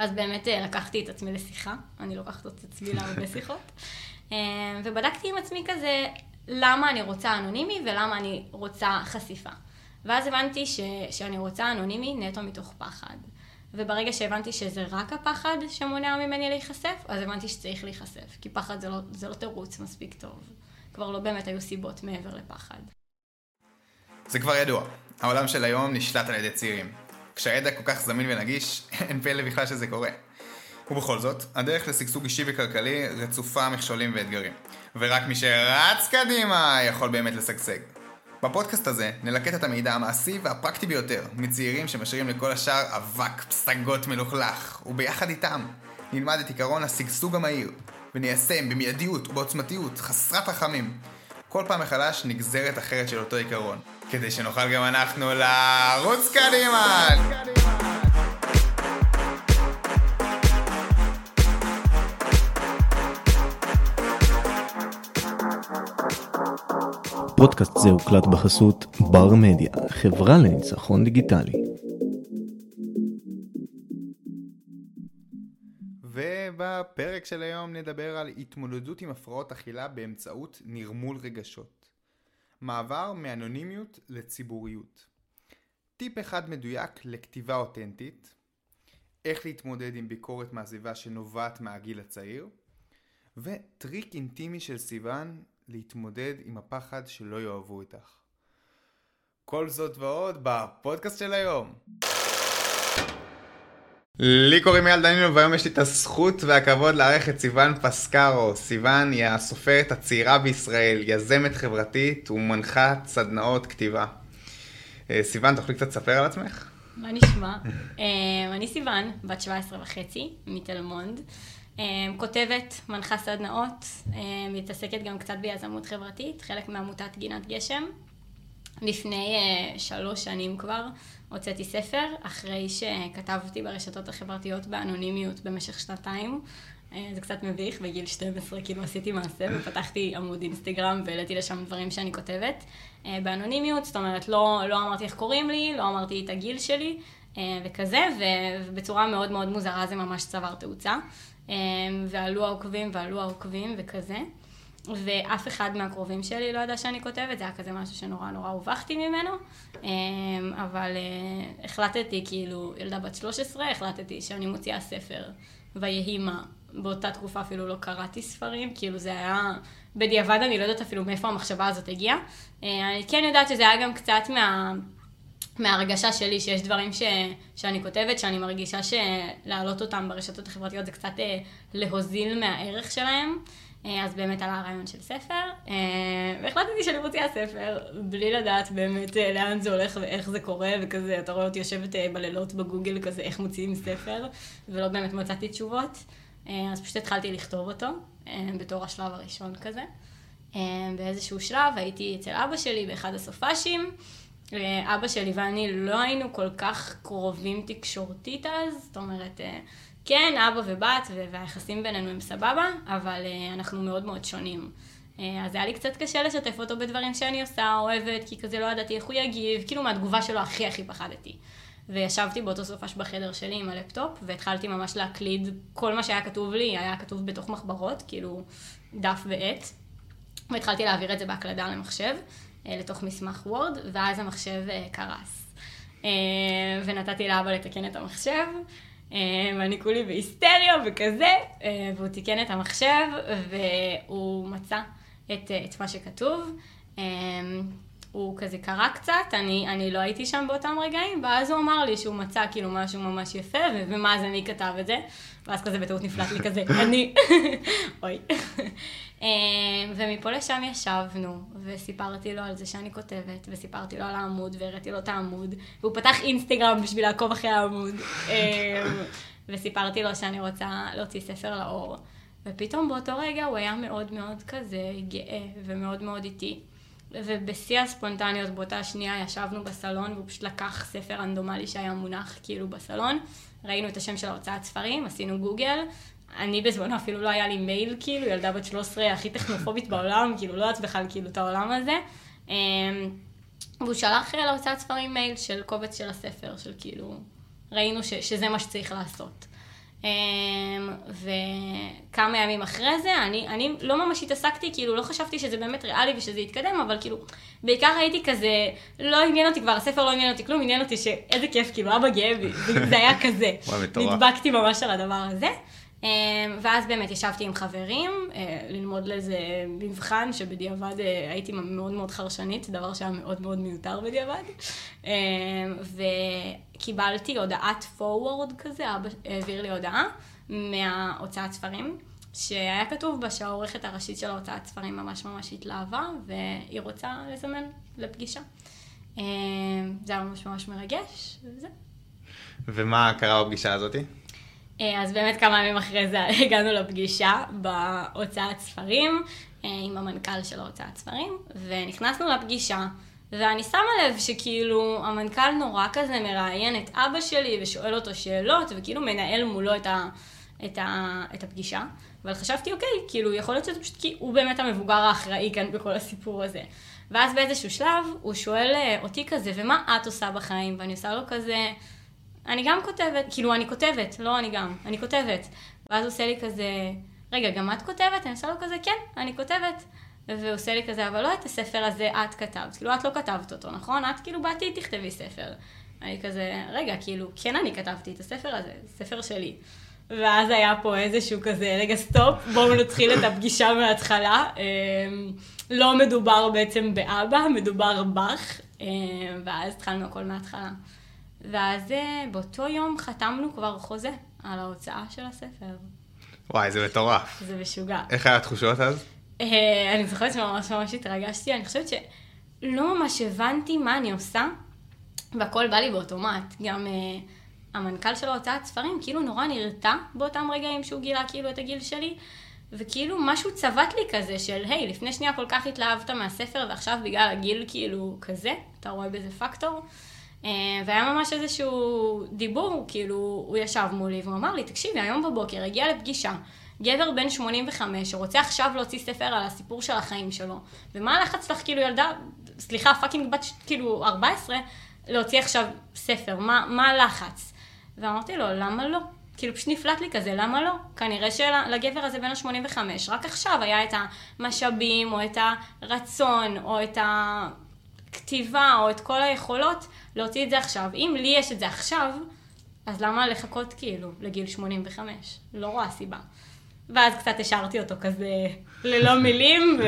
אז באמת אה, לקחתי את עצמי לשיחה, אני לוקחת את עצמי להרבה שיחות, אה, ובדקתי עם עצמי כזה, למה אני רוצה אנונימי ולמה אני רוצה חשיפה. ואז הבנתי ש, שאני רוצה אנונימי נטו מתוך פחד. וברגע שהבנתי שזה רק הפחד שמונע ממני להיחשף, אז הבנתי שצריך להיחשף, כי פחד זה לא, זה לא תירוץ מספיק טוב. כבר לא באמת היו סיבות מעבר לפחד. זה כבר ידוע, העולם של היום נשלט על ידי צעירים. כשהידע כל כך זמין ונגיש, אין פלא בכלל שזה קורה. ובכל זאת, הדרך לשגשוג אישי וכלכלי רצופה מכשולים ואתגרים. ורק מי שרץ קדימה יכול באמת לשגשג. בפודקאסט הזה נלקט את המידע המעשי והפרקטי ביותר מצעירים שמשאירים לכל השאר אבק פסגות מלוכלך, וביחד איתם נלמד את עיקרון השגשוג המהיר, וניישם במיידיות ובעוצמתיות חסרת רחמים כל פעם מחדש נגזרת אחרת של אותו עיקרון, כדי שנוכל גם אנחנו לרוץ קדימה! פודקאסט זה הוקלט בחסות בר מדיה, חברה לניצחון דיגיטלי. ובפרק של היום נדבר על התמודדות עם הפרעות אכילה באמצעות נרמול רגשות. מעבר מאנונימיות לציבוריות. טיפ אחד מדויק לכתיבה אותנטית. איך להתמודד עם ביקורת מהסביבה שנובעת מהגיל הצעיר. וטריק אינטימי של סיוון להתמודד עם הפחד שלא יאהבו איתך. כל זאת ועוד בפודקאסט של היום. לי קוראים אייל דנינו והיום יש לי את הזכות והכבוד לארח את סיוון פסקרו. סיוון היא הסופרת הצעירה בישראל, יזמת חברתית ומנחת סדנאות כתיבה. אה, סיוון, תוכלי קצת לספר על עצמך? מה נשמע? אה, אני סיוון, בת 17 וחצי, מתל מונד. אה, כותבת, מנחה סדנאות, מתעסקת גם קצת ביזמות חברתית, חלק מעמותת גינת גשם. לפני שלוש שנים כבר הוצאתי ספר, אחרי שכתבתי ברשתות החברתיות באנונימיות במשך שנתיים. אה, זה קצת מביך, בגיל 12 כאילו עשיתי מעשה ופתחתי עמוד אינסטגרם והעליתי לשם דברים שאני כותבת אה, באנונימיות, זאת אומרת לא, לא אמרתי איך קוראים לי, לא אמרתי את הגיל שלי אה, וכזה, ובצורה מאוד מאוד מוזרה זה ממש צבר תאוצה. ועלו העוקבים ועלו העוקבים וכזה. ואף אחד מהקרובים שלי לא ידע שאני כותבת, זה היה כזה משהו שנורא נורא הובכתי ממנו, אמ, אבל אה, החלטתי, כאילו, ילדה בת 13, החלטתי שאני מוציאה ספר, ויהי מה. באותה תקופה אפילו לא קראתי ספרים, כאילו זה היה, בדיעבד אני לא יודעת אפילו מאיפה המחשבה הזאת הגיעה. אה, אני כן יודעת שזה היה גם קצת מה... מההרגשה שלי שיש דברים ש, שאני כותבת, שאני מרגישה שלהעלות אותם ברשתות החברתיות זה קצת אה, להוזיל מהערך שלהם. אה, אז באמת עלה הרעיון של ספר, אה, והחלטתי שאני מוציאה ספר, בלי לדעת באמת אה, לאן זה הולך ואיך זה קורה, וכזה, אתה רואה אותי יושבת בלילות בגוגל כזה, איך מוציאים ספר, ולא באמת מצאתי תשובות. אז פשוט התחלתי לכתוב אותו, בתור השלב הראשון כזה. באיזשהו שלב הייתי אצל אבא שלי באחד הסופאשים. אבא שלי ואני לא היינו כל כך קרובים תקשורתית אז, זאת אומרת, כן, אבא ובת, והיחסים בינינו הם סבבה, אבל uh, אנחנו מאוד מאוד שונים. Uh, אז היה לי קצת קשה לשתף אותו בדברים שאני עושה, אוהבת, כי כזה לא ידעתי איך הוא יגיב, כאילו מהתגובה שלו הכי הכי פחדתי. וישבתי באותו סופש בחדר שלי עם הלפטופ, והתחלתי ממש להקליד כל מה שהיה כתוב לי, היה כתוב בתוך מחברות, כאילו דף ועט, והתחלתי להעביר את זה בהקלדה למחשב, uh, לתוך מסמך וורד, ואז המחשב קרס. ונתתי לאבא לתקן את המחשב. אה, ואני כולי בהיסטריה וכזה, אה, והוא תיקן את המחשב, והוא מצא את, אה, את מה שכתוב. הוא כזה קרא קצת, אני, אני לא הייתי שם באותם רגעים, ואז הוא אמר לי שהוא מצא כאילו משהו ממש יפה, ומה זה, מי כתב את זה? ואז כזה בטעות נפלט לי כזה, אני. אוי. אמ, ומפה לשם ישבנו, וסיפרתי לו על זה שאני כותבת, וסיפרתי לו על העמוד, והראיתי לו את העמוד, והוא פתח אינסטגרם בשביל לעקוב אחרי העמוד, אמ, וסיפרתי לו שאני רוצה להוציא ספר לאור. ופתאום באותו רגע הוא היה מאוד מאוד כזה גאה, ומאוד מאוד איטי. ובשיא הספונטניות באותה שנייה ישבנו בסלון, והוא פשוט לקח ספר רנדומלי שהיה מונח כאילו בסלון. ראינו את השם של ההוצאת ספרים, עשינו גוגל. אני בזמנו אפילו לא היה לי מייל, כאילו, ילדה בת 13 הכי טכנופובית בעולם, כאילו, לא יודעת בכלל כאילו את העולם הזה. אמ, והוא שלח להוצאת ספרים מייל של קובץ של הספר, של כאילו, ראינו ש, שזה מה שצריך לעשות. וכמה ימים אחרי זה, אני, אני לא ממש התעסקתי, כאילו לא חשבתי שזה באמת ריאלי ושזה יתקדם, אבל כאילו, בעיקר הייתי כזה, לא עניין אותי כבר, הספר לא עניין אותי כלום, עניין אותי שאיזה כיף, כאילו, אבא גאה בי, זה היה כזה. נדבקתי ממש על הדבר הזה. אמ, ואז באמת ישבתי עם חברים, אה, ללמוד לאיזה מבחן שבדיעבד אה, הייתי מאוד מאוד חרשנית, דבר שהיה מאוד מאוד מיותר בדיעבד. אמ, וקיבלתי הודעת forward כזה, אבא העביר לי הודעה מההוצאת ספרים, שהיה כתוב בה שהעורכת הראשית של ההוצאת ספרים ממש ממש התלהבה, והיא רוצה לזמן לפגישה. אמ, זה היה ממש ממש מרגש, וזהו. ומה קרה בפגישה הזאתי? אה, אז באמת כמה ימים אחרי זה הגענו לפגישה בהוצאת ספרים אה, עם המנכ"ל של ההוצאת ספרים, ונכנסנו לפגישה, ואני שמה לב שכאילו המנכ"ל נורא כזה מראיין את אבא שלי ושואל אותו שאלות, וכאילו מנהל מולו את, ה, את, ה, את הפגישה. אבל חשבתי, אוקיי, כאילו, יכול להיות שזה פשוט כי הוא באמת המבוגר האחראי כאן בכל הסיפור הזה. ואז באיזשהו שלב הוא שואל אה, אותי כזה, ומה את עושה בחיים? ואני עושה לו כזה... אני גם כותבת, כאילו אני כותבת, לא אני גם, אני כותבת. ואז הוא עושה לי כזה, רגע, גם את כותבת? אני עושה לו כזה, כן, אני כותבת. והוא עושה לי כזה, אבל לא את הספר הזה את כתבת, כאילו את לא כתבת אותו, נכון? את כאילו בעתיד תכתבי ספר. אני כזה, רגע, כאילו, כן אני כתבתי את הספר הזה, ספר שלי. ואז היה פה איזשהו כזה, רגע, סטופ, בואו נתחיל את הפגישה מההתחלה. אמ, לא מדובר בעצם באבא, מדובר בך, אמ, ואז התחלנו הכל מההתחלה. ואז אה, באותו יום חתמנו כבר חוזה על ההוצאה של הספר. וואי, זה מטורף. זה משוגע. איך היה התחושות אז? אה, אני זוכרת שממש ממש התרגשתי, אני חושבת שלא ממש הבנתי מה אני עושה, והכל בא לי באוטומט. גם uh, המנכ"ל של ההוצאת ספרים כאילו נורא נרתע באותם רגעים שהוא גילה כאילו את הגיל שלי, וכאילו משהו צבט לי כזה של, היי, לפני שנייה כל כך התלהבת מהספר, ועכשיו בגלל הגיל כאילו כזה, אתה רואה בזה פקטור. אה, והיה ממש איזשהו דיבור, כאילו, הוא ישב מולי והוא אמר לי, תקשיבי, היום בבוקר הגיע לפגישה, גבר בן 85 שרוצה עכשיו להוציא ספר על הסיפור של החיים שלו, ומה הלחץ לך, כאילו, ילדה, סליחה, fucking בת, כאילו, 14, להוציא עכשיו ספר, מה, מה הלחץ? ואמרתי לו, למה לא? כאילו פשוט נפלט לי כזה, למה לא? כנראה שלגבר הזה בן ה-85, רק עכשיו היה את המשאבים, או את הרצון, או את הכתיבה, או את כל היכולות להוציא את זה עכשיו. אם לי יש את זה עכשיו, אז למה לחכות כאילו לגיל 85? לא רואה סיבה. ואז קצת השארתי אותו כזה ללא מילים ו...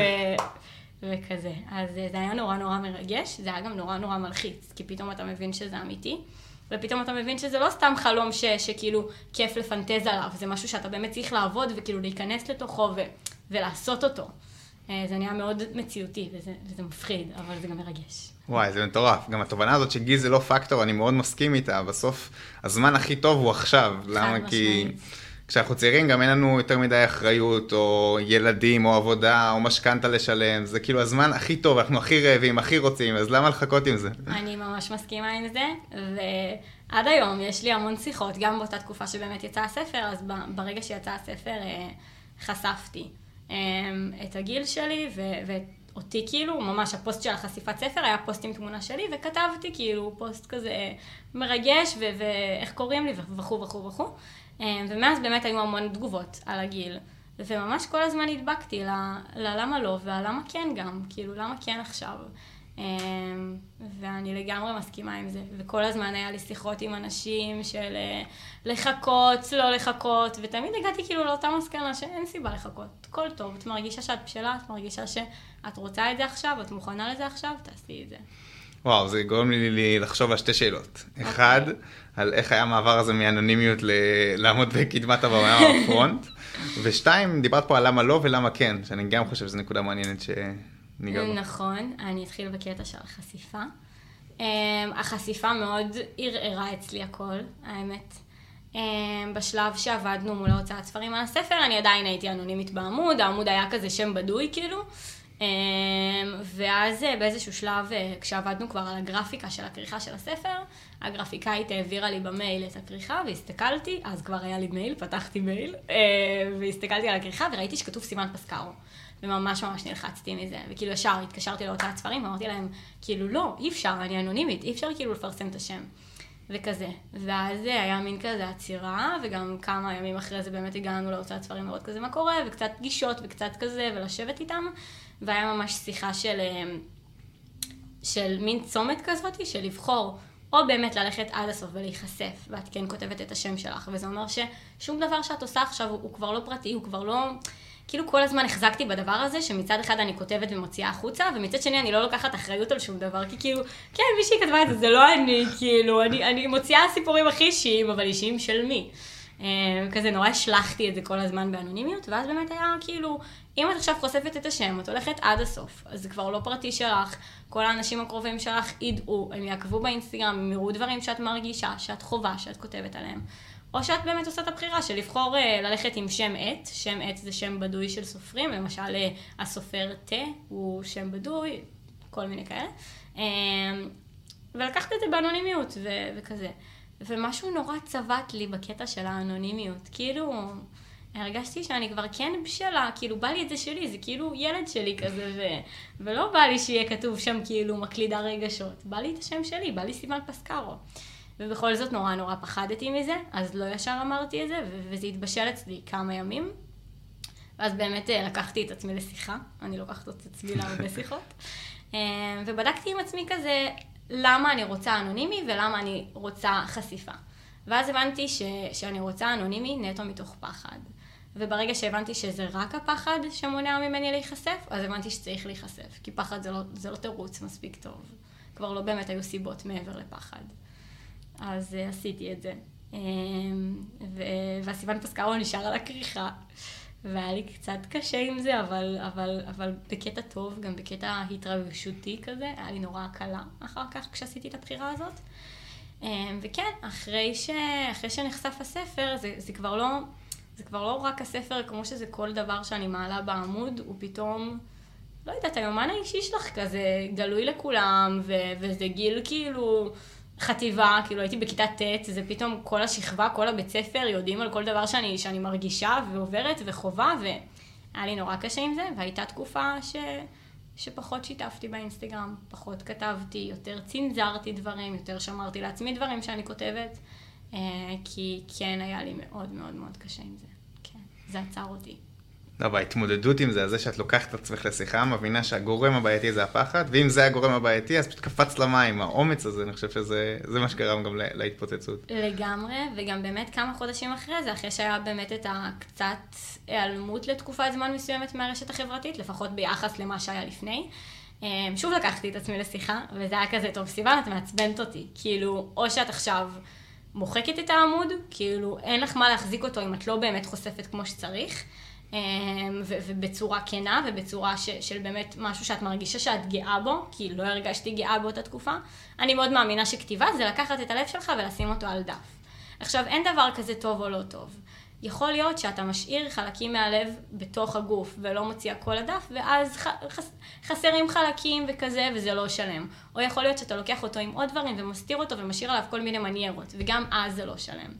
וכזה. אז זה היה נורא נורא מרגש, זה היה גם נורא נורא מלחיץ, כי פתאום אתה מבין שזה אמיתי, ופתאום אתה מבין שזה לא סתם חלום ש... שכאילו כיף לפנטז עליו, זה משהו שאתה באמת צריך לעבוד וכאילו להיכנס לתוכו ו... ולעשות אותו. אה, זה נהיה מאוד מציאותי, וזה, וזה מפחיד, אבל זה גם מרגש. וואי, זה מטורף. גם התובנה הזאת שגיל זה לא פקטור, אני מאוד מסכים איתה. בסוף, הזמן הכי טוב הוא עכשיו. למה? כי כשאנחנו צעירים גם אין לנו יותר מדי אחריות, או ילדים, או עבודה, או משכנתה לשלם. זה כאילו הזמן הכי טוב, אנחנו הכי רעבים, הכי רוצים, אז למה לחכות עם זה? אני ממש מסכימה עם זה, ועד היום יש לי המון שיחות, גם באותה תקופה שבאמת יצא הספר, אז ברגע שיצא הספר אה, חשפתי. אמ, את הגיל שלי ואותי כאילו, ממש הפוסט של החשיפת ספר היה פוסט עם תמונה שלי וכתבתי כאילו פוסט כזה מרגש ואיך קוראים לי וכו' וכו' וכו'. אמ, ומאז באמת היו המון תגובות על הגיל. וממש כל הזמן הדבקתי ללמה לא והלמה כן גם, כאילו למה כן עכשיו. אמ, ואני לגמרי מסכימה עם זה. וכל הזמן היה לי שיחות עם אנשים של אה, לחכות, לא לחכות, ותמיד הגעתי כאילו לאותה מסקנה שאין סיבה לחכות. הכל טוב, את מרגישה שאת בשלה, את מרגישה שאת רוצה את זה עכשיו, את מוכנה לזה עכשיו, תעשי את זה. וואו, זה גורם לי, לי לחשוב על שתי שאלות. Okay. אוקיי. אחד, על איך היה המעבר הזה מאנונימיות ל... לעמוד בקדמת הבמה בפרונט, ושתיים, דיברת פה על למה לא ולמה כן, שאני גם חושב שזו נקודה מעניינת ש... ניגע בו. נכון, אני אתחיל בקטע של החשיפה. Um, החשיפה מאוד ערערה אצלי הכל, האמת. Um, בשלב שעבדנו מול ההוצאת ספרים על הספר, אני עדיין הייתי אנונימית בעמוד, העמוד היה כזה שם בדוי כאילו. Um, ואז uh, באיזשהו שלב, uh, כשעבדנו כבר על הגרפיקה של הכריכה של הספר, הגרפיקאית העבירה לי במייל את הכריכה, והסתכלתי, אז כבר היה לי מייל, פתחתי מייל, uh, והסתכלתי על הכריכה וראיתי שכתוב סימן פסקרו. וממש ממש נלחצתי מזה, וכאילו ישר התקשרתי להוצאת ספרים ואמרתי להם, כאילו לא, אי אפשר, אני אנונימית, אי אפשר כאילו לפרסם את השם. וכזה. ואז היה מין כזה עצירה, וגם כמה ימים אחרי זה באמת הגענו להוצאת ספרים לראות כזה מה קורה, וקצת פגישות וקצת כזה, ולשבת איתם, והיה ממש שיחה של, אה, של מין צומת כזאת, של לבחור. או באמת ללכת עד הסוף ולהיחשף, ואת כן כותבת את השם שלך, וזה אומר ששום דבר שאת עושה עכשיו הוא, הוא כבר לא פרטי, הוא כבר לא... כאילו כל הזמן החזקתי בדבר הזה, שמצד אחד אני כותבת ומוציאה החוצה, ומצד שני אני לא לוקחת אחריות על שום דבר, כי כאילו, כן, מי שהיא כתבה את זה, זה לא אני, כאילו, אני, אני מוציאה סיפורים הכי אישיים, אבל אישיים של מי. אה, כזה נורא השלכתי את זה כל הזמן באנונימיות, ואז באמת היה כאילו, אם את עכשיו חושפת את השם, את הולכת עד הסוף, אז זה כבר לא פרטי שלך, כל האנשים הקרובים שלך ידעו, הם יעקבו באינסטגרם, הם יראו דברים שאת מרגישה, שאת חווה, שאת כותבת עליהם. או שאת באמת עושה את הבחירה של לבחור uh, ללכת עם שם עט, שם עט זה שם בדוי של סופרים, למשל uh, הסופר תה הוא שם בדוי, כל מיני כאלה. Um, ולקחת את זה באנונימיות ו- וכזה. ומשהו נורא צבט לי בקטע של האנונימיות. כאילו, הרגשתי שאני כבר כן בשלה, כאילו בא לי את זה שלי, זה כאילו ילד שלי כזה, ו... ולא בא לי שיהיה כתוב שם כאילו מקלידה רגשות, בא לי את השם שלי, בא לי סימן פסקרו. ובכל זאת נורא נורא פחדתי מזה, אז לא ישר אמרתי את זה, ו- וזה התבשל אצלי כמה ימים. ואז באמת אה, לקחתי את עצמי לשיחה, אני לוקחת את עצמי להרבה שיחות, אה, ובדקתי עם עצמי כזה, למה אני רוצה אנונימי ולמה אני רוצה חשיפה. ואז הבנתי ש- שאני רוצה אנונימי נטו מתוך פחד. וברגע שהבנתי שזה רק הפחד שמונע ממני להיחשף, אז הבנתי שצריך להיחשף, כי פחד זה לא, זה לא תירוץ מספיק טוב. כבר לא באמת היו סיבות מעבר לפחד. אז uh, עשיתי את זה. ו- והסיוון פסקרו נשאר על הכריכה, והיה לי קצת קשה עם זה, אבל, אבל, אבל בקטע טוב, גם בקטע התרגשותי כזה, היה לי נורא קלה אחר כך כשעשיתי את הבחירה הזאת. Um, וכן, אחרי, ש... אחרי שנחשף הספר, זה, זה כבר לא... זה כבר לא רק הספר כמו שזה כל דבר שאני מעלה בעמוד, הוא פתאום, לא יודעת, היומן האישי שלך כזה גלוי לכולם, ו- וזה גיל כאילו חטיבה, כאילו הייתי בכיתה ט', זה פתאום כל השכבה, כל הבית ספר יודעים על כל דבר שאני, שאני מרגישה ועוברת וחווה, והיה לי נורא קשה עם זה, והייתה תקופה ש... שפחות שיתפתי באינסטגרם, פחות כתבתי, יותר צנזרתי דברים, יותר שמרתי לעצמי דברים שאני כותבת. אה, כי כן היה לי מאוד מאוד מאוד קשה עם זה. כן, זה עצר אותי. לא, בהתמודדות עם זה, זה שאת לוקחת את עצמך לשיחה, מבינה שהגורם הבעייתי זה הפחד, ואם זה הגורם הבעייתי, אז פשוט קפץ למים, האומץ הזה, אני חושב שזה מה שגרם גם להתפוצצות. לגמרי, וגם באמת כמה חודשים אחרי זה, אחרי שהיה באמת את הקצת היעלמות לתקופת זמן מסוימת מהרשת החברתית, לפחות ביחס למה שהיה לפני. אה, שוב לקחתי את עצמי לשיחה, וזה היה כזה, טוב, סיוון, את מעצבנת אותי. כאילו, או שאת עכשיו... מוחקת את העמוד, כאילו אין לך מה להחזיק אותו אם את לא באמת חושפת כמו שצריך, אמ, ובצורה כנה ובצורה ש- של באמת משהו שאת מרגישה שאת גאה בו, כי לא הרגשתי גאה באותה תקופה. אני מאוד מאמינה שכתיבה זה לקחת את הלב שלך ולשים אותו על דף. עכשיו, אין דבר כזה טוב או לא טוב. יכול להיות שאתה משאיר חלקים מהלב בתוך הגוף ולא מוציא הכל לדף, ואז ח, חס, חסרים חלקים וכזה, וזה לא שלם. או יכול להיות שאתה לוקח אותו עם עוד דברים ומסתיר אותו ומשאיר עליו כל מיני מניירות, וגם אז זה לא שלם.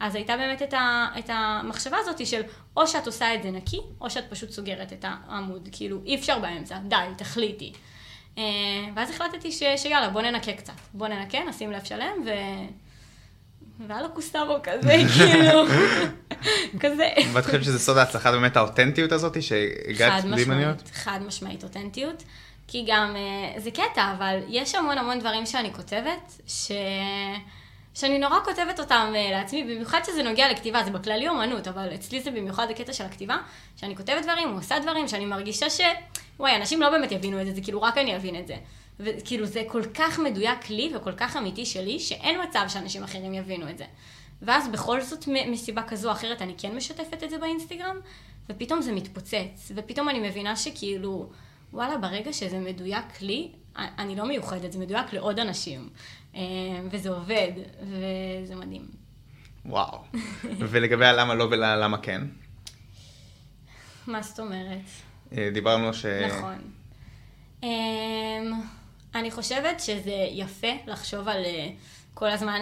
אז הייתה באמת את, ה, את המחשבה הזאת של או שאת עושה את זה נקי, או שאת פשוט סוגרת את העמוד. כאילו, אי אפשר באמצע, די, תחליטי. אה, ואז החלטתי ש, שיאללה, בוא ננקה קצת. בוא ננקה, נשים לב שלם, ו... והיה לו קוסטרו כזה, כאילו, כזה. ואת חושבת שזה סוד ההצלחה באמת האותנטיות הזאת, שהגעת בלי מניות? חד משמעית אותנטיות. כי גם, אה, זה קטע, אבל יש המון המון דברים שאני כותבת, ש... שאני נורא כותבת אותם אה, לעצמי, במיוחד שזה נוגע לכתיבה, זה בכללי אומנות, אבל אצלי זה במיוחד הקטע של הכתיבה, שאני כותבת דברים, או עושה דברים, שאני מרגישה ש... וואי, אנשים לא באמת יבינו את זה, זה כאילו רק אני אבין את זה. וכאילו זה כל כך מדויק לי וכל כך אמיתי שלי, שאין מצב שאנשים אחרים יבינו את זה. ואז בכל זאת מסיבה כזו או אחרת אני כן משתפת את זה באינסטגרם, ופתאום זה מתפוצץ, ופתאום אני מבינה שכאילו, וואלה, ברגע שזה מדויק לי, אני לא מיוחדת, זה מדויק לעוד אנשים. אה, וזה עובד, וזה מדהים. וואו. ולגבי הלמה לא ולמה כן? מה זאת אומרת? אה, דיברנו ש... נכון. אמ, אני חושבת שזה יפה לחשוב על אה, כל הזמן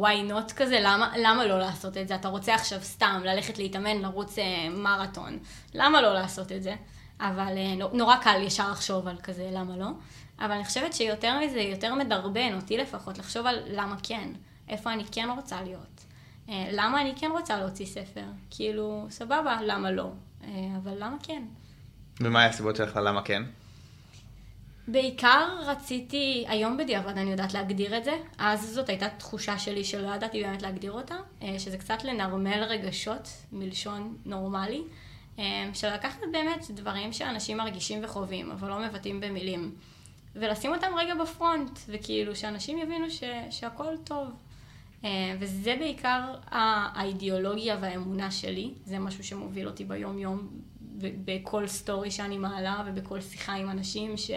why not כזה, למה, למה לא לעשות את זה? אתה רוצה עכשיו סתם ללכת להתאמן, לרוץ מרתון, למה לא לעשות את זה? אבל נורא קל ישר לחשוב על כזה, למה לא? אבל אני חושבת שיותר מזה, יותר מדרבן, אותי לפחות, לחשוב על למה כן. איפה אני כן רוצה להיות. אה, למה אני כן רוצה להוציא ספר? כאילו, סבבה, למה לא? אה, אבל למה כן? ומה היה הסיבות שלך ללמה כן? בעיקר רציתי, היום בדיעבד אני יודעת להגדיר את זה, אז זאת הייתה תחושה שלי שלא ידעתי באמת להגדיר אותה, אה, שזה קצת לנרמל רגשות מלשון נורמלי, של לקחת באמת דברים שאנשים מרגישים וחווים, אבל לא מבטאים במילים, ולשים אותם רגע בפרונט, וכאילו שאנשים יבינו ש, שהכל טוב. אה, וזה בעיקר האידיאולוגיה והאמונה שלי, זה משהו שמוביל אותי ביום-יום בכל סטורי שאני מעלה ובכל שיחה עם אנשים ש,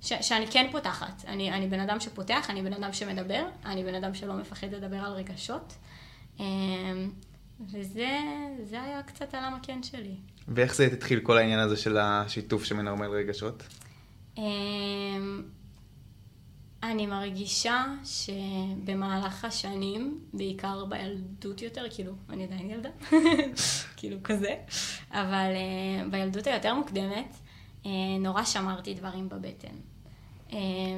ש, שאני כן פותחת. אני, אני בן אדם שפותח, אני בן אדם שמדבר, אני בן אדם שלא מפחד לדבר על רגשות. אמ, וזה היה קצת הלמה כן שלי. ואיך זה התחיל כל העניין הזה של השיתוף שמנרמל רגשות? אמ, אני מרגישה שבמהלך השנים, בעיקר בילדות יותר, כאילו, אני עדיין ילדה, כאילו כזה, אבל uh, בילדות היותר מוקדמת, uh, נורא שמרתי דברים בבטן. Uh,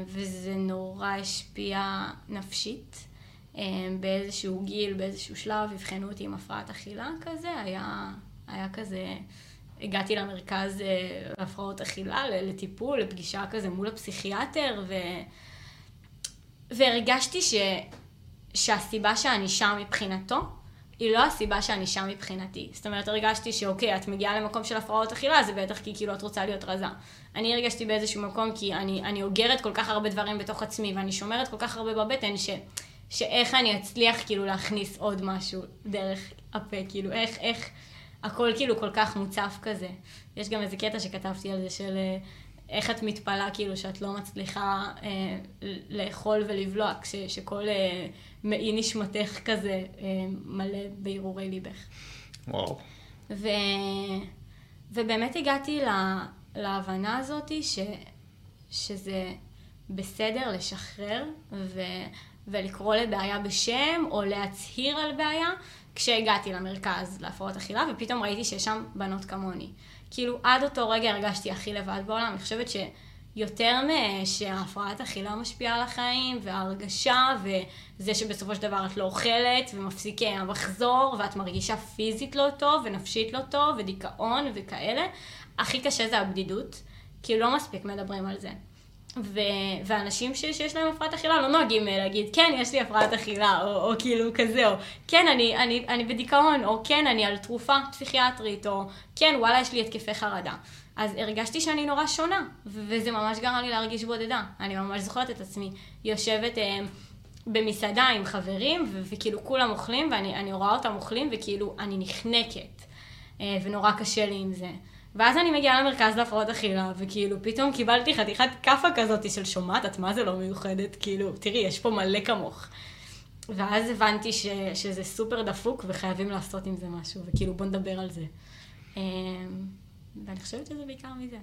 וזה נורא השפיע נפשית. באיזשהו גיל, באיזשהו שלב, אבחנו אותי עם הפרעת אכילה כזה, היה, היה כזה... הגעתי למרכז להפרעות אכילה, לטיפול, לפגישה כזה מול הפסיכיאטר, ו... והרגשתי ש... שהסיבה שאני שם מבחינתו, היא לא הסיבה שאני שם מבחינתי. זאת אומרת, הרגשתי שאוקיי, את מגיעה למקום של הפרעות אכילה, זה בטח כי כאילו את רוצה להיות רזה. אני הרגשתי באיזשהו מקום כי אני, אני אוגרת כל כך הרבה דברים בתוך עצמי, ואני שומרת כל כך הרבה בבטן, ש, שאיך אני אצליח כאילו להכניס עוד משהו דרך הפה, כאילו איך, איך הכל כאילו כל כך מוצף כזה. יש גם איזה קטע שכתבתי על זה של... איך את מתפלאה כאילו שאת לא מצליחה אה, לאכול ולבלוע, כשכל אה, מעי נשמתך כזה אה, מלא בהרהורי ליבך. וואו. ו... ובאמת הגעתי לה... להבנה הזאת ש... שזה בסדר לשחרר ו... ולקרוא לבעיה בשם או להצהיר על בעיה כשהגעתי למרכז להפרעות אכילה ופתאום ראיתי שיש שם בנות כמוני. כאילו עד אותו רגע הרגשתי הכי לבד בעולם, אני חושבת שיותר שהפרעת אכילה משפיעה על החיים, וההרגשה, וזה שבסופו של דבר את לא אוכלת, ומפסיק המחזור, ואת מרגישה פיזית לא טוב, ונפשית לא טוב, ודיכאון וכאלה, הכי קשה זה הבדידות, כי לא מספיק מדברים על זה. ו- ואנשים ש- שיש להם הפרעת אכילה לא נוהגים אה, להגיד, כן, יש לי הפרעת אכילה, או, או כאילו כזה, או כן, אני, אני, אני בדיכאון, או כן, אני על תרופה פסיכיאטרית, או כן, וואלה, יש לי התקפי חרדה. אז הרגשתי שאני נורא שונה, וזה ממש גרם לי להרגיש בודדה. אני ממש זוכרת את עצמי יושבת אה, במסעדה עם חברים, ו- וכאילו כולם אוכלים, ואני רואה אותם אוכלים, וכאילו אני נחנקת, אה, ונורא קשה לי עם זה. ואז אני מגיעה למרכז להפרעות אכילה, וכאילו פתאום קיבלתי חתיכת כאפה כזאת של שומעת, את מה זה לא מיוחדת? כאילו, תראי, יש פה מלא כמוך. ואז הבנתי ש, שזה סופר דפוק וחייבים לעשות עם זה משהו, וכאילו בוא נדבר על זה. אמ, ואני חושבת שזה בעיקר מזה.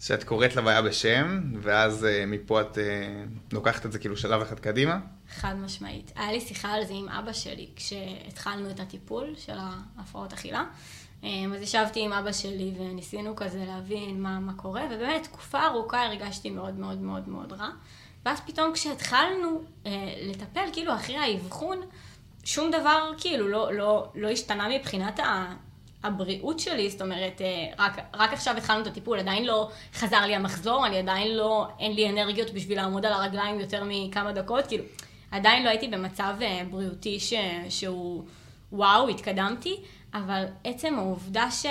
שאת קוראת לבעיה בשם, ואז uh, מפה את uh, לוקחת את זה כאילו שלב אחד קדימה? חד משמעית. היה לי שיחה על זה עם אבא שלי כשהתחלנו את הטיפול של ההפרעות אכילה. אמ, אז ישבתי עם אבא שלי וניסינו כזה להבין מה, מה קורה, ובאמת תקופה ארוכה הרגשתי מאוד מאוד מאוד מאוד רע. ואז פתאום כשהתחלנו אה, לטפל, כאילו אחרי האבחון, שום דבר כאילו לא, לא, לא השתנה מבחינת ה... הבריאות שלי, זאת אומרת, אה, רק, רק עכשיו התחלנו את הטיפול, עדיין לא חזר לי המחזור, אני עדיין לא, אין לי אנרגיות בשביל לעמוד על הרגליים יותר מכמה דקות, כאילו, עדיין לא הייתי במצב אה, בריאותי ש, שהוא, וואו, התקדמתי, אבל עצם העובדה ש,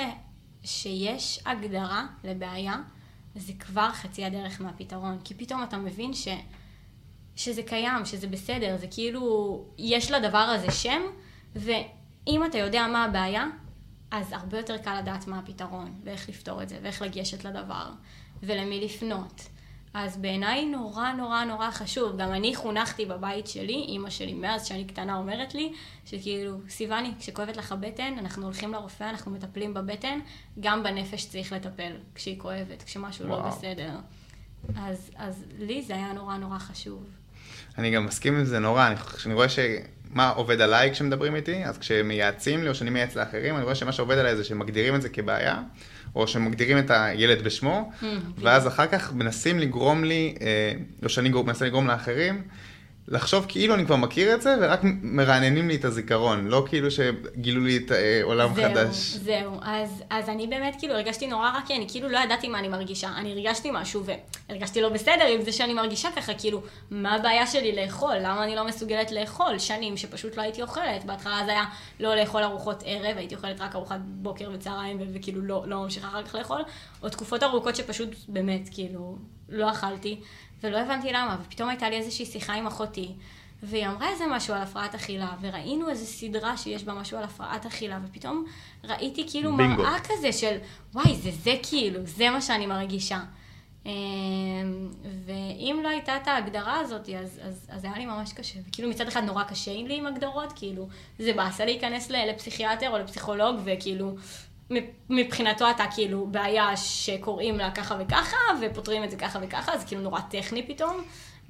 שיש הגדרה לבעיה, זה כבר חצי הדרך מהפתרון. כי פתאום אתה מבין ש, שזה קיים, שזה בסדר, זה כאילו, יש לדבר הזה שם, ואם אתה יודע מה הבעיה, אז הרבה יותר קל לדעת מה הפתרון, ואיך לפתור את זה, ואיך לגשת לדבר, ולמי לפנות. אז בעיניי נורא נורא נורא חשוב. גם אני חונכתי בבית שלי, אימא שלי מאז שאני קטנה אומרת לי, שכאילו, סיוני, כשכואבת לך הבטן, אנחנו הולכים לרופא, אנחנו מטפלים בבטן, גם בנפש צריך לטפל כשהיא כואבת, כשמשהו לא וואו. לא בסדר. אז, אז לי זה היה נורא נורא חשוב. אני גם מסכים עם זה נורא, אני, אני רואה שמה עובד עליי כשמדברים איתי, אז כשמייעצים לי או שאני מייעץ לאחרים, אני רואה שמה שעובד עליי זה שמגדירים את זה כבעיה. או שמגדירים את הילד בשמו, mm, ואז אחר כך מנסים לגרום לי, אה, או שאני מנסה לגרום לאחרים, לחשוב כאילו אני כבר מכיר את זה, ורק מרעננים לי את הזיכרון, לא כאילו שגילו לי את אה, עולם זהו, חדש. זהו, אז, אז אני באמת כאילו הרגשתי נורא רע, כי אני כאילו לא ידעתי מה אני מרגישה. אני הרגשתי משהו והרגשתי לא בסדר עם זה שאני מרגישה ככה, כאילו, מה הבעיה שלי לאכול? למה אני לא מסוגלת לאכול? שנים שפשוט לא הייתי אוכלת. בהתחלה זה היה לא לאכול ארוחות ערב, הייתי אוכלת רק ארוחת בוקר וצהריים, וכאילו לא, לא ממשיכה אחר כך לאכול. או תקופות ארוכות שפשוט באמת, כאילו, לא אכלתי. ולא הבנתי למה, ופתאום הייתה לי איזושהי שיחה עם אחותי, והיא אמרה איזה משהו על הפרעת אכילה, וראינו איזה סדרה שיש בה משהו על הפרעת אכילה, ופתאום ראיתי כאילו בינגו. מראה כזה של, וואי, זה זה כאילו, זה מה שאני מרגישה. אמ, ואם לא הייתה את ההגדרה הזאת, אז, אז, אז היה לי ממש קשה. וכאילו מצד אחד נורא קשה לי עם הגדרות, כאילו, זה באסה להיכנס לפסיכיאטר או לפסיכולוג, וכאילו, מבחינתו אתה כאילו בעיה שקוראים לה ככה וככה, ופותרים את זה ככה וככה, זה כאילו נורא טכני פתאום,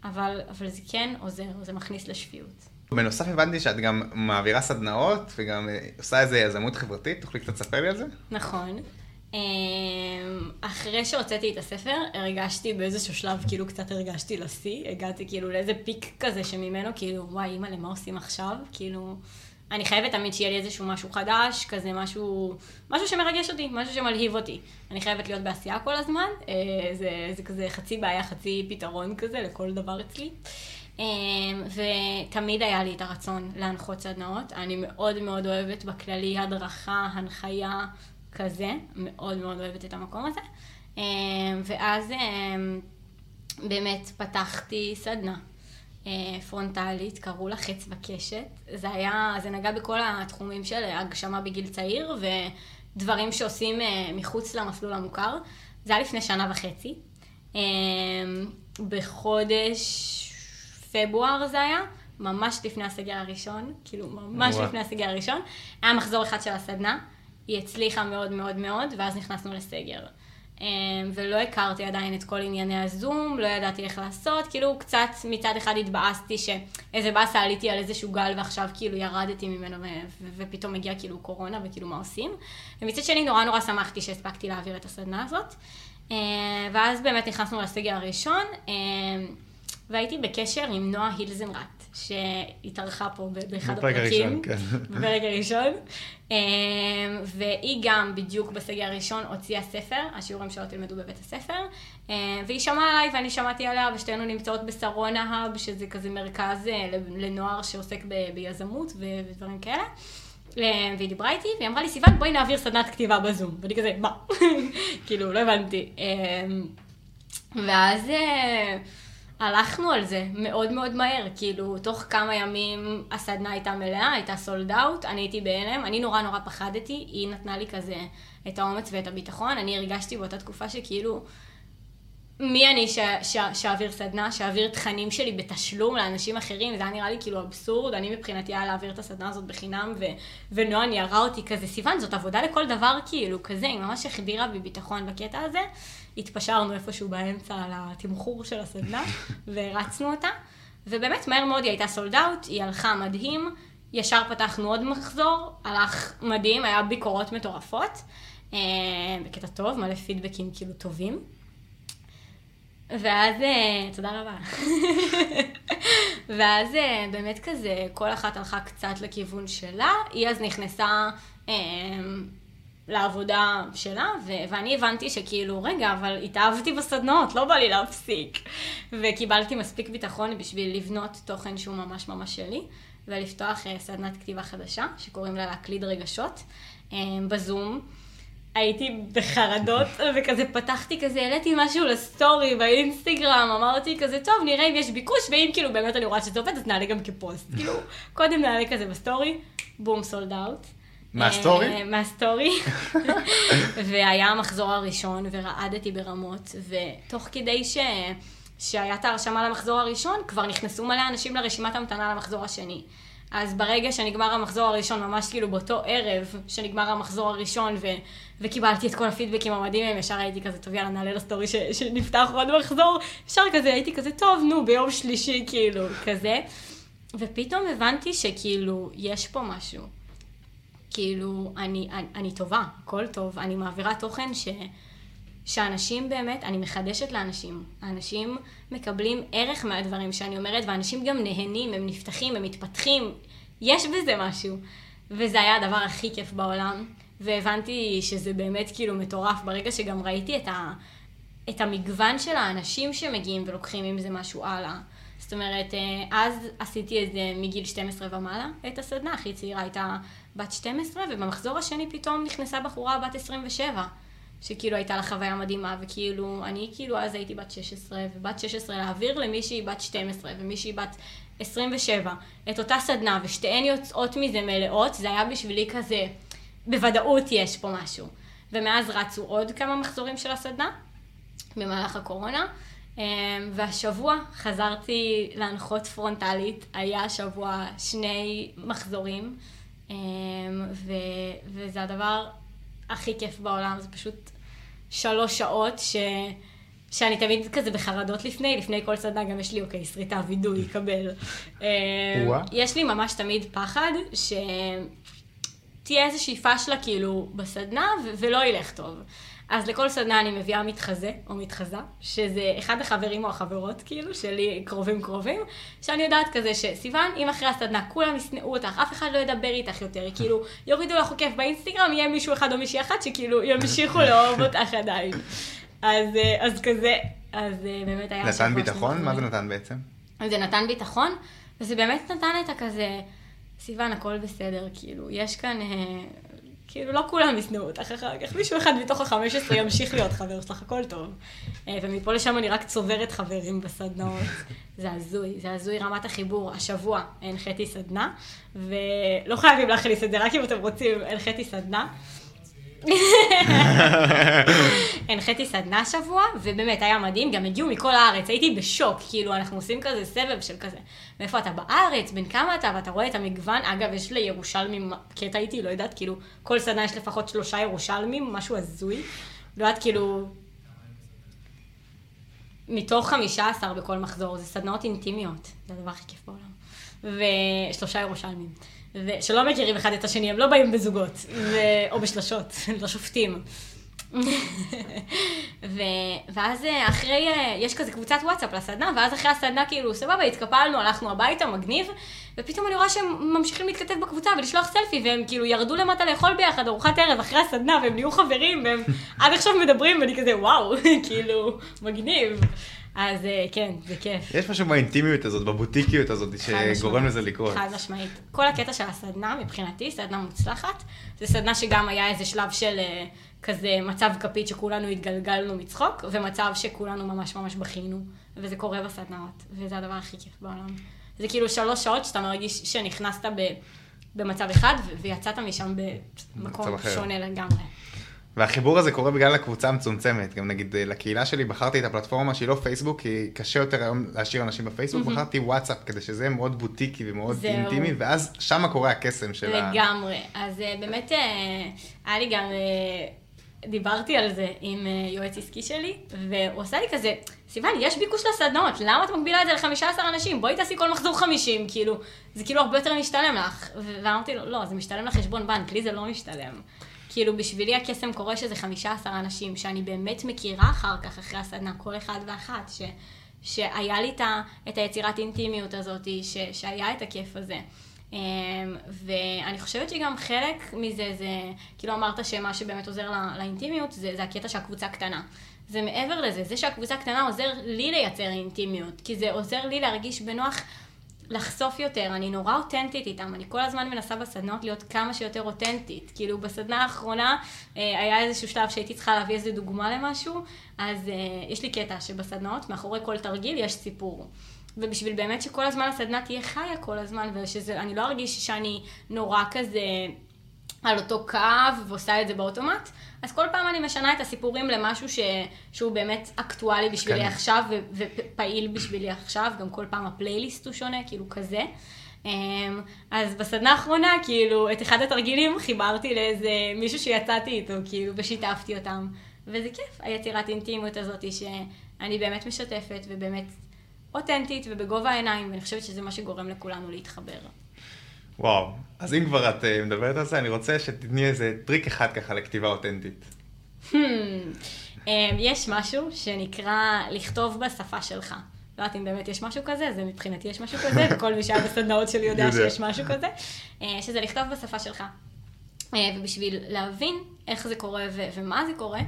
אבל, אבל זה כן עוזר, זה מכניס לשפיות. בנוסף הבנתי שאת גם מעבירה סדנאות, וגם אה, עושה איזה יזמות חברתית, תוכלי קצת לספר לי על זה? נכון. אמ, אחרי שהוצאתי את הספר, הרגשתי באיזשהו שלב, כאילו קצת הרגשתי לשיא, הגעתי כאילו לאיזה פיק כזה שממנו, כאילו, וואי, אימא, למה עושים עכשיו? כאילו, אני חייבת תמיד שיהיה לי איזשהו משהו חדש, כזה משהו, משהו שמרגש אותי, משהו שמלהיב אותי. אני חייבת להיות בעשייה כל הזמן, אה, זה, זה כזה חצי בעיה, חצי פתרון כזה לכל דבר אצלי. אה, ותמיד היה לי את הרצון להנחות סדנאות. אני מאוד מאוד אוהבת בכללי הדרכה, הנחיה, כזה. מאוד מאוד אוהבת את המקום הזה. אה, ואז באמת פתחתי סדנה. אה, פרונטלית, קראו לה חץ וקשת. זה היה, זה נגע בכל התחומים של הגשמה בגיל צעיר ודברים שעושים אה, מחוץ למסלול המוכר. זה היה לפני שנה וחצי. אה, בחודש פברואר זה היה, ממש לפני הסגר הראשון, כאילו ממש ווא. לפני הסגר הראשון. היה מחזור אחד של הסדנה, היא הצליחה מאוד מאוד מאוד, ואז נכנסנו לסגר. אמ, ולא הכרתי עדיין את כל ענייני הזום, לא ידעתי איך לעשות, כאילו קצת מצד אחד התבאסתי שאיזה באסה עליתי על איזשהו גל ועכשיו כאילו ירדתי ממנו ופתאום הגיע כאילו קורונה וכאילו מה עושים. ומצד שני נורא נורא שמחתי שהספקתי להעביר את הסדנה הזאת. אמ, ואז באמת נכנסנו לסגר הראשון, אמ, והייתי בקשר עם נועה הילזנרט. שהתארחה פה באחד הפרקים. כן. בפרק הראשון. אמ, והיא גם בדיוק בסגר הראשון הוציאה ספר, השיעורים שלו תלמדו בבית הספר. אמ, והיא שמעה עליי ואני שמעתי עליה, ושתינו נמצאות בשרונה האב, שזה כזה מרכז אה, לנוער שעוסק ביזמות ודברים כאלה. אמ, והיא דיברה איתי, והיא אמרה לי, סיוון, בואי נעביר סדנת כתיבה בזום. ואני כזה, מה? כאילו, לא הבנתי. ואז... הלכנו על זה מאוד מאוד מהר, כאילו, תוך כמה ימים הסדנה הייתה מלאה, הייתה סולד אאוט, אני הייתי בהלם, אני נורא נורא פחדתי, היא נתנה לי כזה את האומץ ואת הביטחון, אני הרגשתי באותה תקופה שכאילו, מי אני שאעביר סדנה, שאעביר תכנים שלי בתשלום לאנשים אחרים, זה היה נראה לי כאילו אבסורד, אני מבחינתי היה להעביר את הסדנה הזאת בחינם, ו- ונועה ניערה אותי כזה, סיוון, זאת עבודה לכל דבר כאילו, כזה, היא ממש החדירה בי ביטחון בקטע הזה. התפשרנו איפשהו באמצע על התמחור של הסדנה, והרצנו אותה. ובאמת, מהר מאוד היא הייתה סולד אאוט, היא הלכה מדהים, ישר פתחנו עוד מחזור, הלך מדהים, היה ביקורות מטורפות, אה, בקטע טוב, מלא פידבקים כאילו טובים. ואז, אה, תודה רבה. ואז אה, באמת כזה, כל אחת הלכה קצת לכיוון שלה, היא אז נכנסה לעבודה שלה, ו- ואני הבנתי שכאילו, רגע, אבל התאהבתי בסדנות, לא בא לי להפסיק. וקיבלתי מספיק ביטחון בשביל לבנות תוכן שהוא ממש ממש שלי, ולפתוח uh, סדנת כתיבה חדשה, שקוראים לה להקליד רגשות, um, בזום. הייתי בחרדות, וכזה פתחתי כזה, העליתי משהו לסטורי באינסטגרם, אמרתי כזה, טוב, נראה אם יש ביקוש, ואם כאילו באמת אני רואה שזה עובד, אז נעלה גם כפוסט. כאילו, קודם נעלה כזה בסטורי, בום, sold out. מהסטורי? אה, מהסטורי. והיה המחזור הראשון, ורעדתי ברמות, ותוך כדי ש... שהיה את ההרשמה למחזור הראשון, כבר נכנסו מלא אנשים לרשימת המתנה למחזור השני. אז ברגע שנגמר המחזור הראשון, ממש כאילו באותו ערב שנגמר המחזור הראשון, ו- וקיבלתי את כל הפידבקים המדהימים, ישר הייתי כזה, טוב יאללה נעלה לסטורי ש- שנפתח עוד מחזור, ישר כזה הייתי כזה, טוב נו, ביום שלישי כאילו, כזה. ופתאום הבנתי שכאילו, יש פה משהו. כאילו, אני, אני, אני טובה, הכל טוב, אני מעבירה תוכן ש, שאנשים באמת, אני מחדשת לאנשים, האנשים מקבלים ערך מהדברים שאני אומרת, ואנשים גם נהנים, הם נפתחים, הם מתפתחים, יש בזה משהו. וזה היה הדבר הכי כיף בעולם, והבנתי שזה באמת כאילו מטורף, ברגע שגם ראיתי את, ה, את המגוון של האנשים שמגיעים ולוקחים עם זה משהו הלאה. זאת אומרת, אה, אז עשיתי את זה מגיל 12 ומעלה, את הסדנה, הכי צעירה הייתה בת 12, ובמחזור השני פתאום נכנסה בחורה בת 27, שכאילו הייתה לה חוויה מדהימה, וכאילו, אני כאילו אז הייתי בת 16, ובת 16 להעביר למישהי בת 12, ומישהי בת 27, את אותה סדנה, ושתיהן יוצאות מזה מלאות, זה היה בשבילי כזה, בוודאות יש פה משהו. ומאז רצו עוד כמה מחזורים של הסדנה, במהלך הקורונה. אמ, והשבוע חזרתי להנחות פרונטלית, היה שבוע שני מחזורים, אמ, ו, וזה הדבר הכי כיף בעולם, זה פשוט שלוש שעות ש... שאני תמיד כזה בחרדות לפני, לפני כל סדנה גם יש לי, אוקיי, שריטה, וידוי, קבל. אמ, יש לי ממש תמיד פחד שתהיה איזושהי פשלה כאילו בסדנה ולא ילך טוב. אז לכל סדנה אני מביאה מתחזה או מתחזה, שזה אחד החברים או החברות כאילו, שלי קרובים קרובים, שאני יודעת כזה שסיוון, אם אחרי הסדנה כולם ישנאו אותך, אף אחד לא ידבר איתך יותר, כאילו, יורידו לך עוקף באינסטגרם, יהיה מישהו אחד או מישהי אחת שכאילו ימשיכו לאהוב אותך עדיין. אז, אה, אז כזה, אז אה, באמת היה... נתן ביטחון? מה זה נתן בעצם? זה נתן ביטחון, וזה באמת נתן את הכזה, סיוון, הכל בסדר, כאילו, יש כאן... אה, כאילו, לא כולם ישנאו אותך אחר כך. מישהו אחד מתוך החמש עשרה ימשיך להיות חבר שלך, הכל טוב. ומפה לשם אני רק צוברת חברים בסדנאות. זה הזוי, זה הזוי רמת החיבור. השבוע הנחיתי סדנה, ולא חייבים להכניס את זה, רק אם אתם רוצים, הנחיתי סדנה. הנחיתי סדנה שבוע, ובאמת היה מדהים, גם הגיעו מכל הארץ, הייתי בשוק, כאילו אנחנו עושים כזה סבב של כזה, מאיפה אתה? בארץ, בין כמה אתה, ואתה רואה את המגוון, אגב, יש לירושלמים, קטע איתי, לא יודעת, כאילו, כל סדנה יש לפחות שלושה ירושלמים, משהו הזוי, לא יודעת, כאילו, מתוך חמישה עשר בכל מחזור, זה סדנאות אינטימיות, זה הדבר הכי כיף בעולם, ושלושה ירושלמים. ושלא מכירים אחד את השני, הם לא באים בזוגות, ו... או בשלשות, לא שופטים. ו... ואז אה, אחרי, אה, יש כזה קבוצת וואטסאפ לסדנה, ואז אחרי הסדנה כאילו, סבבה, התקפלנו, הלכנו הביתה, מגניב, ופתאום אני רואה שהם ממשיכים להתכתב בקבוצה ולשלוח סלפי, והם כאילו ירדו למטה לאכול ביחד ארוחת ערב אחרי הסדנה, והם נהיו חברים, והם עד עכשיו מדברים, ואני כזה, וואו, כאילו, מגניב. אז אה, כן, זה כיף. יש משהו באינטימיות הזאת, בבוטיקיות הזאת, שגורם לזה לקרות. חד משמעית. כל הקטע של הסדנה, מבחינתי, סדנה מוצלחת, זה סדנה שגם היה איזה שלב של אה, כזה מצב כפית שכולנו התגלגלנו מצחוק, ומצב שכולנו ממש ממש בכינו, וזה קורה בסדנאות, וזה הדבר הכי כיף בעולם. זה כאילו שלוש שעות שאתה מרגיש שנכנסת במצב אחד, ויצאת משם במקום שונה לגמרי. והחיבור הזה קורה בגלל הקבוצה המצומצמת, גם נגיד אה, לקהילה שלי בחרתי את הפלטפורמה שהיא לא פייסבוק, כי קשה יותר היום להשאיר אנשים בפייסבוק, mm-hmm. בחרתי וואטסאפ כדי שזה יהיה מאוד בוטיקי ומאוד זהו. אינטימי, ואז שמה קורה הקסם של לגמרי. ה... לגמרי, אז אה, באמת אה, היה לי גם, דיברתי על זה עם יועץ עסקי שלי, והוא עשה לי כזה, סיוון, יש ביקוש לסדנות, למה את מגבילה את זה ל-15 אנשים? בואי תעשי כל מחזור 50, כאילו, זה כאילו הרבה יותר משתלם לך. ואמרתי לו, לא, זה משתלם לחשבון בנק, לי זה לא משתלם. כאילו בשבילי הקסם קורה שזה 15 אנשים שאני באמת מכירה אחר כך, אחרי הסדנה, כל אחד ואחת, ש, שהיה לי את היצירת אינטימיות הזאת, ש, שהיה את הכיף הזה. אמ, ואני חושבת שגם חלק מזה זה, כאילו אמרת שמה שבאמת עוזר לא, לאינטימיות זה, זה הקטע שהקבוצה קטנה. זה מעבר לזה, זה שהקבוצה קטנה עוזר לי לייצר אינטימיות, כי זה עוזר לי להרגיש בנוח לחשוף יותר, אני נורא אותנטית איתם, אני כל הזמן מנסה בסדנות להיות כמה שיותר אותנטית. כאילו בסדנה האחרונה אה, היה איזשהו שלב שהייתי צריכה להביא איזה דוגמה למשהו, אז אה, יש לי קטע שבסדנות, מאחורי כל תרגיל יש סיפור. ובשביל באמת שכל הזמן הסדנה תהיה חיה כל הזמן, ושאני לא ארגיש שאני נורא כזה על אותו קו ועושה את זה באוטומט, אז כל פעם אני משנה את הסיפורים למשהו ש... שהוא באמת אקטואלי בשבילי כן. עכשיו ו... ופעיל בשבילי עכשיו, גם כל פעם הפלייליסט הוא שונה, כאילו כזה. אמ, אז בסדנה האחרונה, כאילו, את אחד התרגילים חיברתי לאיזה מישהו שיצאתי איתו, כאילו, ושיתפתי אותם. וזה כיף, היצירת אינטימיות הזאת, שאני באמת משתפת ובאמת אותנטית ובגובה העיניים, ואני חושבת שזה מה שגורם לכולנו להתחבר. וואו, אז אם כבר את uh, מדברת על זה, אני רוצה שתתני איזה טריק אחד ככה לכתיבה אותנטית. אמ, יש משהו שנקרא לכתוב בשפה שלך. לא יודעת אם באמת יש משהו כזה, זה מבחינתי יש משהו כזה, וכל מי שהיה בסדנאות שלי יודע שיש משהו כזה, אה, שזה לכתוב בשפה שלך. אה, ובשביל להבין איך זה קורה ו- ומה זה קורה,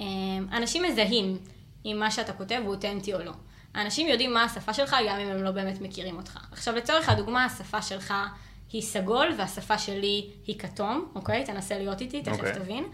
אה, אנשים מזהים אם מה שאתה כותב הוא אותנטי או לא. האנשים יודעים מה השפה שלך גם אם הם לא באמת מכירים אותך. עכשיו לצורך הדוגמה, השפה שלך היא סגול והשפה שלי היא כתום, אוקיי? תנסה להיות איתי, תכף אוקיי. תבין.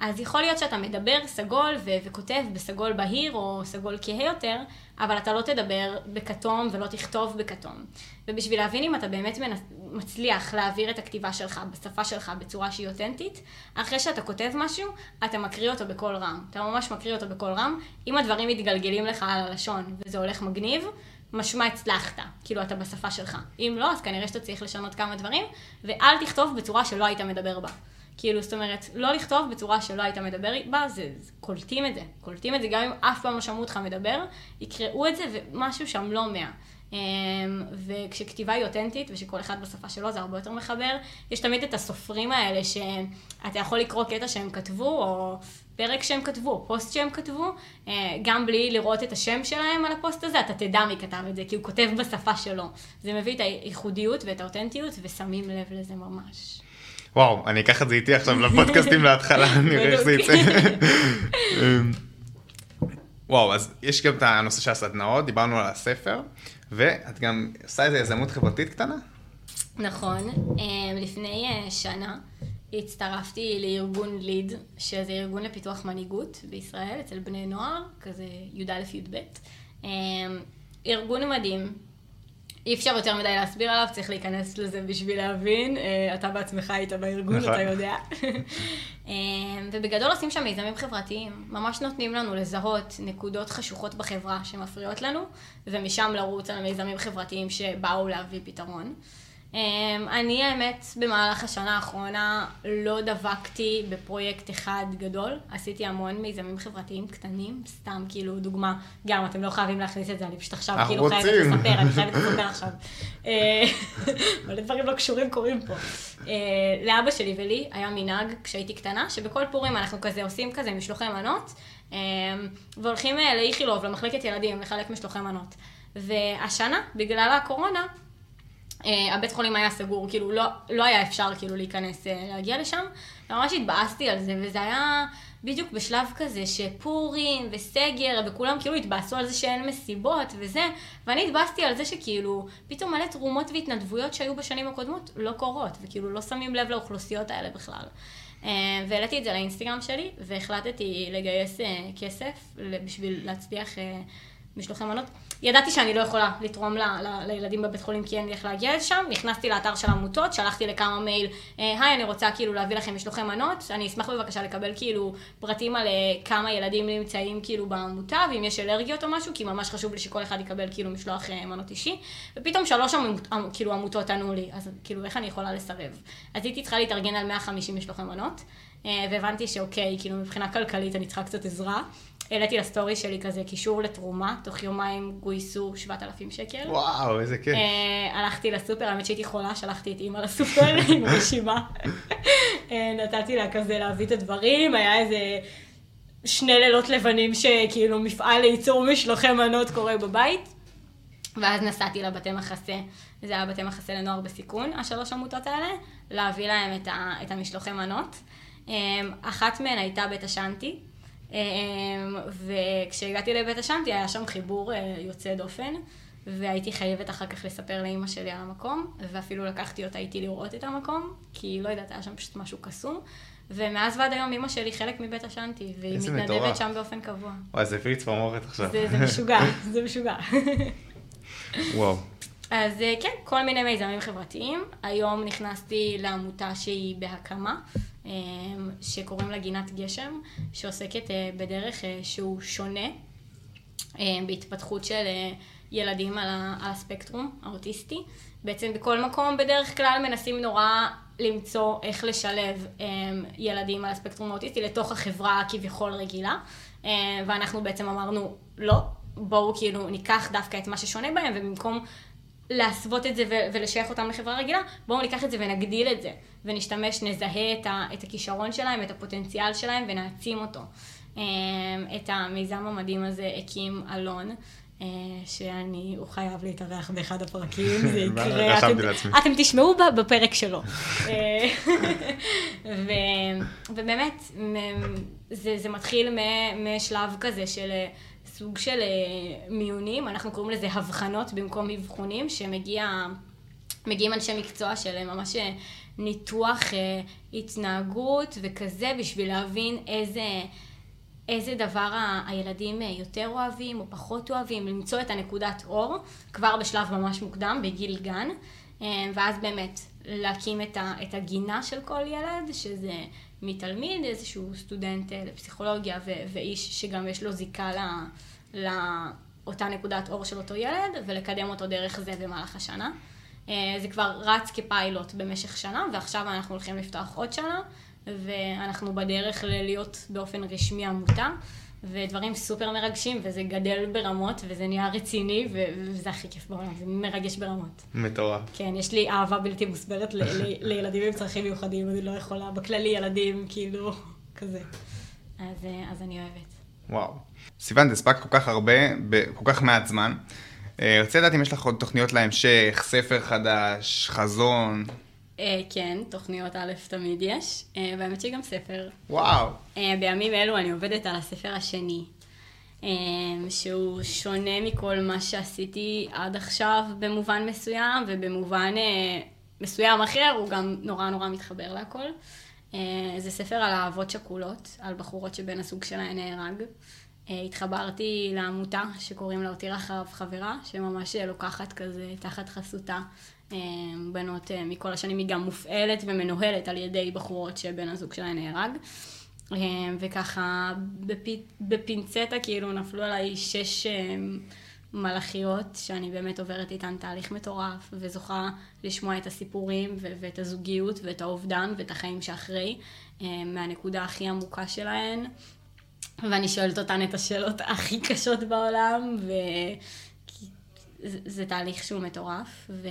אז יכול להיות שאתה מדבר סגול ו- וכותב בסגול בהיר או סגול כהה יותר, אבל אתה לא תדבר בכתום ולא תכתוב בכתום. ובשביל להבין אם אתה באמת מנס... מצליח להעביר את הכתיבה שלך בשפה שלך בצורה שהיא אותנטית, אחרי שאתה כותב משהו, אתה מקריא אותו בקול רם. אתה ממש מקריא אותו בקול רם. אם הדברים מתגלגלים לך על הלשון וזה הולך מגניב, משמע הצלחת, כאילו אתה בשפה שלך. אם לא, אז כנראה שאתה צריך לשנות כמה דברים, ואל תכתוב בצורה שלא היית מדבר בה. כאילו, זאת אומרת, לא לכתוב בצורה שלא היית מדבר בה, זה, זה קולטים את זה. קולטים את זה גם אם אף פעם לא שמעו אותך מדבר, יקראו את זה ומשהו שם לא מאה. אמ, וכשכתיבה היא אותנטית ושכל אחד בשפה שלו זה הרבה יותר מחבר, יש תמיד את הסופרים האלה שאתה יכול לקרוא קטע שהם כתבו, או פרק שהם כתבו, פוסט שהם כתבו, אה, גם בלי לראות את השם שלהם על הפוסט הזה, אתה תדע מי כתב את זה, כי הוא כותב בשפה שלו. זה מביא את הייחודיות ואת האותנטיות, ושמים לב לזה ממש. וואו, אני אקח את זה איתי עכשיו לפודקאסטים להתחלה, נראה איך זה יצא. אמ, וואו, אז יש גם את הנושא של הסדנאות, דיברנו על הספר, ואת גם עושה איזה יזמות חברתית קטנה? נכון, אה, לפני אה, שנה הצטרפתי לארגון ליד, שזה ארגון לפיתוח מנהיגות בישראל, אצל בני נוער, כזה י"א-י"ב. אה, ארגון מדהים, אי אפשר יותר מדי להסביר עליו, צריך להיכנס לזה בשביל להבין. אה, אתה בעצמך היית בארגון, נכון. אתה יודע. אה, ובגדול עושים שם מיזמים חברתיים. ממש נותנים לנו לזהות נקודות חשוכות בחברה שמפריעות לנו, ומשם לרוץ על מיזמים חברתיים שבאו להביא פתרון. אה, אני האמת, במהלך השנה האחרונה לא דבקתי בפרויקט אחד גדול, עשיתי המון מיזמים חברתיים קטנים, סתם כאילו דוגמה, גם אתם לא חייבים להכניס את זה, אני פשוט עכשיו כאילו חייבת. לספר, אני חייבת לספר עכשיו. אה, מלא דברים לא קשורים קורים פה. אה, לאבא שלי ולי היה מנהג כשהייתי קטנה, שבכל פורים אנחנו כזה עושים כזה משלוחי מנות, אה, והולכים אה, לאיכילוב, למחלקת ילדים, לחלק משלוחי מנות. והשנה, בגלל הקורונה, הבית חולים היה סגור, כאילו לא, לא היה אפשר כאילו להיכנס, uh, להגיע לשם. ממש התבאסתי על זה, וזה היה בדיוק בשלב כזה שפורים וסגר, וכולם כאילו התבאסו על זה שאין מסיבות וזה, ואני התבאסתי על זה שכאילו פתאום מלא תרומות והתנדבויות שהיו בשנים הקודמות לא קורות, וכאילו לא שמים לב לאוכלוסיות האלה בכלל. Uh, והעליתי את זה לאינסטגרם שלי, והחלטתי לגייס כסף בשביל להצליח משלוחי מנות. ידעתי שאני לא יכולה לתרום ל, ל, לילדים בבית חולים כי אין לי איך להגיע לשם, נכנסתי לאתר של עמותות, שלחתי לכמה מייל, אה, היי, אני רוצה כאילו להביא לכם משלוחי מנות, אני אשמח בבקשה לקבל כאילו פרטים על אה, כמה ילדים נמצאים כאילו בעמותה, ואם יש אלרגיות או משהו, כי ממש חשוב לי שכל אחד יקבל כאילו משלוח אה, מנות אישי, ופתאום שלוש עמות, עמ- כאילו עמותות ענו לי, אז כאילו איך אני יכולה לסרב? אז הייתי צריכה להתארגן על 150 משלוחי מנות, והבנתי שאוקיי, כאילו מבחינה כלכלית אני צריכה קצת עזרה. העליתי לסטורי שלי כזה קישור לתרומה, תוך יומיים גויסו 7,000 שקל. וואו, איזה כיף. אה, הלכתי לסופר, האמת שהייתי חולה, שלחתי את אימא לסופר עם רשימה. אה, נתתי לה כזה להביא את הדברים, היה איזה שני לילות לבנים שכאילו מפעל לייצור משלוחי מנות קורה בבית. ואז נסעתי לבתי מחסה, זה היה בתי מחסה לנוער בסיכון, השלוש עמותות האלה, להביא להם את, ה, את המשלוחי מנות. אה, אחת מהן הייתה בית השנטי, וכשהגעתי לבית השנטי היה שם חיבור אה, יוצא דופן, והייתי חייבת אחר כך לספר לאימא שלי על המקום, ואפילו לקחתי אותה איתי לראות את המקום, כי לא יודעת, היה שם פשוט משהו קסום. ומאז ועד היום אימא שלי חלק מבית השנטי, והיא מתנדבת מטורף. שם באופן קבוע. וואי, זה לי צמרמורת עכשיו. זה, זה משוגע, זה משוגע. וואו. אז אה, כן, כל מיני מיזמים חברתיים. היום נכנסתי לעמותה שהיא בהקמה, שקוראים לה גינת גשם, שעוסקת אה, בדרך אה, שהוא שונה אה, בהתפתחות של ילדים על הספקטרום האוטיסטי. בעצם בכל מקום בדרך כלל מנסים נורא למצוא איך לשלב אה, ילדים על הספקטרום האוטיסטי לתוך החברה הכביכול רגילה. אה, ואנחנו בעצם אמרנו, לא, בואו כאילו ניקח דווקא את מה ששונה בהם, ובמקום להסוות את זה ו- ולשייך אותם לחברה רגילה, בואו ניקח את זה ונגדיל את זה, ונשתמש, נזהה את, ה- את הכישרון שלהם, את הפוטנציאל שלהם ונעצים אותו. אה, את המיזם המדהים הזה הקים אלון. אה, שאני, הוא חייב להתארח באחד הפרקים, זה יקרה, אתם- תשמעו בפרק שלו. אה, ו- ובאמת, זה, זה מתחיל משלב כזה של סוג של אה, מיונים, אנחנו קוראים לזה הבחנות במקום אבחונים, שמגיע... מגיעים אנשי מקצוע של אה, ממש אה, ניתוח התנהגות וכזה, בשביל להבין איזה, איזה דבר הילדים יותר אוהבים או פחות אוהבים, למצוא את הנקודת אור כבר בשלב ממש מוקדם, בגיל גן, ואז באמת להקים את, הגינה של כל ילד, שזה מתלמיד, איזשהו סטודנט לפסיכולוגיה ואיש שגם יש לו זיקה ל... לאותה נקודת אור של אותו ילד, ולקדם אותו דרך זה במהלך השנה. אה, זה כבר רץ כפיילוט במשך שנה, ועכשיו אנחנו הולכים לפתוח עוד שנה, ואנחנו בדרך ל- להיות באופן רשמי עמותה, ודברים סופר מרגשים, וזה גדל ברמות, וזה נהיה רציני, וזה הכי כיף בעולם, זה מרגש ברמות. מטורף. כן, יש לי אהבה בלתי מוסברת ל- ל- לילדים עם צרכים מיוחדים, אני לא יכולה, בכללי ילדים, כאילו, כזה. אז, אה, אז אני אוהבת. וואו. סיוון, זה הספק כל כך הרבה, בכל כך מעט זמן. אה, רציתי לדעת אם יש לך עוד תוכניות להמשך, ספר חדש, חזון. אה, כן, תוכניות א' תמיד יש, אה, והאמת שגם ספר. וואו. בימים אלו אני עובדת על הספר השני, שהוא שונה מכל מה שעשיתי עד עכשיו במובן מסוים, ובמובן מסוים אחר הוא גם נורא נורא מתחבר להכל. אה, זה ספר על אהבות שכולות, על בחורות שבן הזוג שלהן נהרג. אה, התחברתי לעמותה שקוראים לה הותיר אחריו חברה, שממש אה, לוקחת כזה תחת חסותה בנות מכל השנים, היא גם מופעלת ומנוהלת על ידי בחורות שבן הזוג שלהן נהרג. וככה בפי, בפינצטה כאילו נפלו עליי שש מלאכיות שאני באמת עוברת איתן תהליך מטורף וזוכה לשמוע את הסיפורים ו- ואת הזוגיות ואת האובדן ואת החיים שאחרי אה, מהנקודה הכי עמוקה שלהן ואני שואלת אותן את השאלות הכי קשות בעולם וזה תהליך שהוא מטורף ו...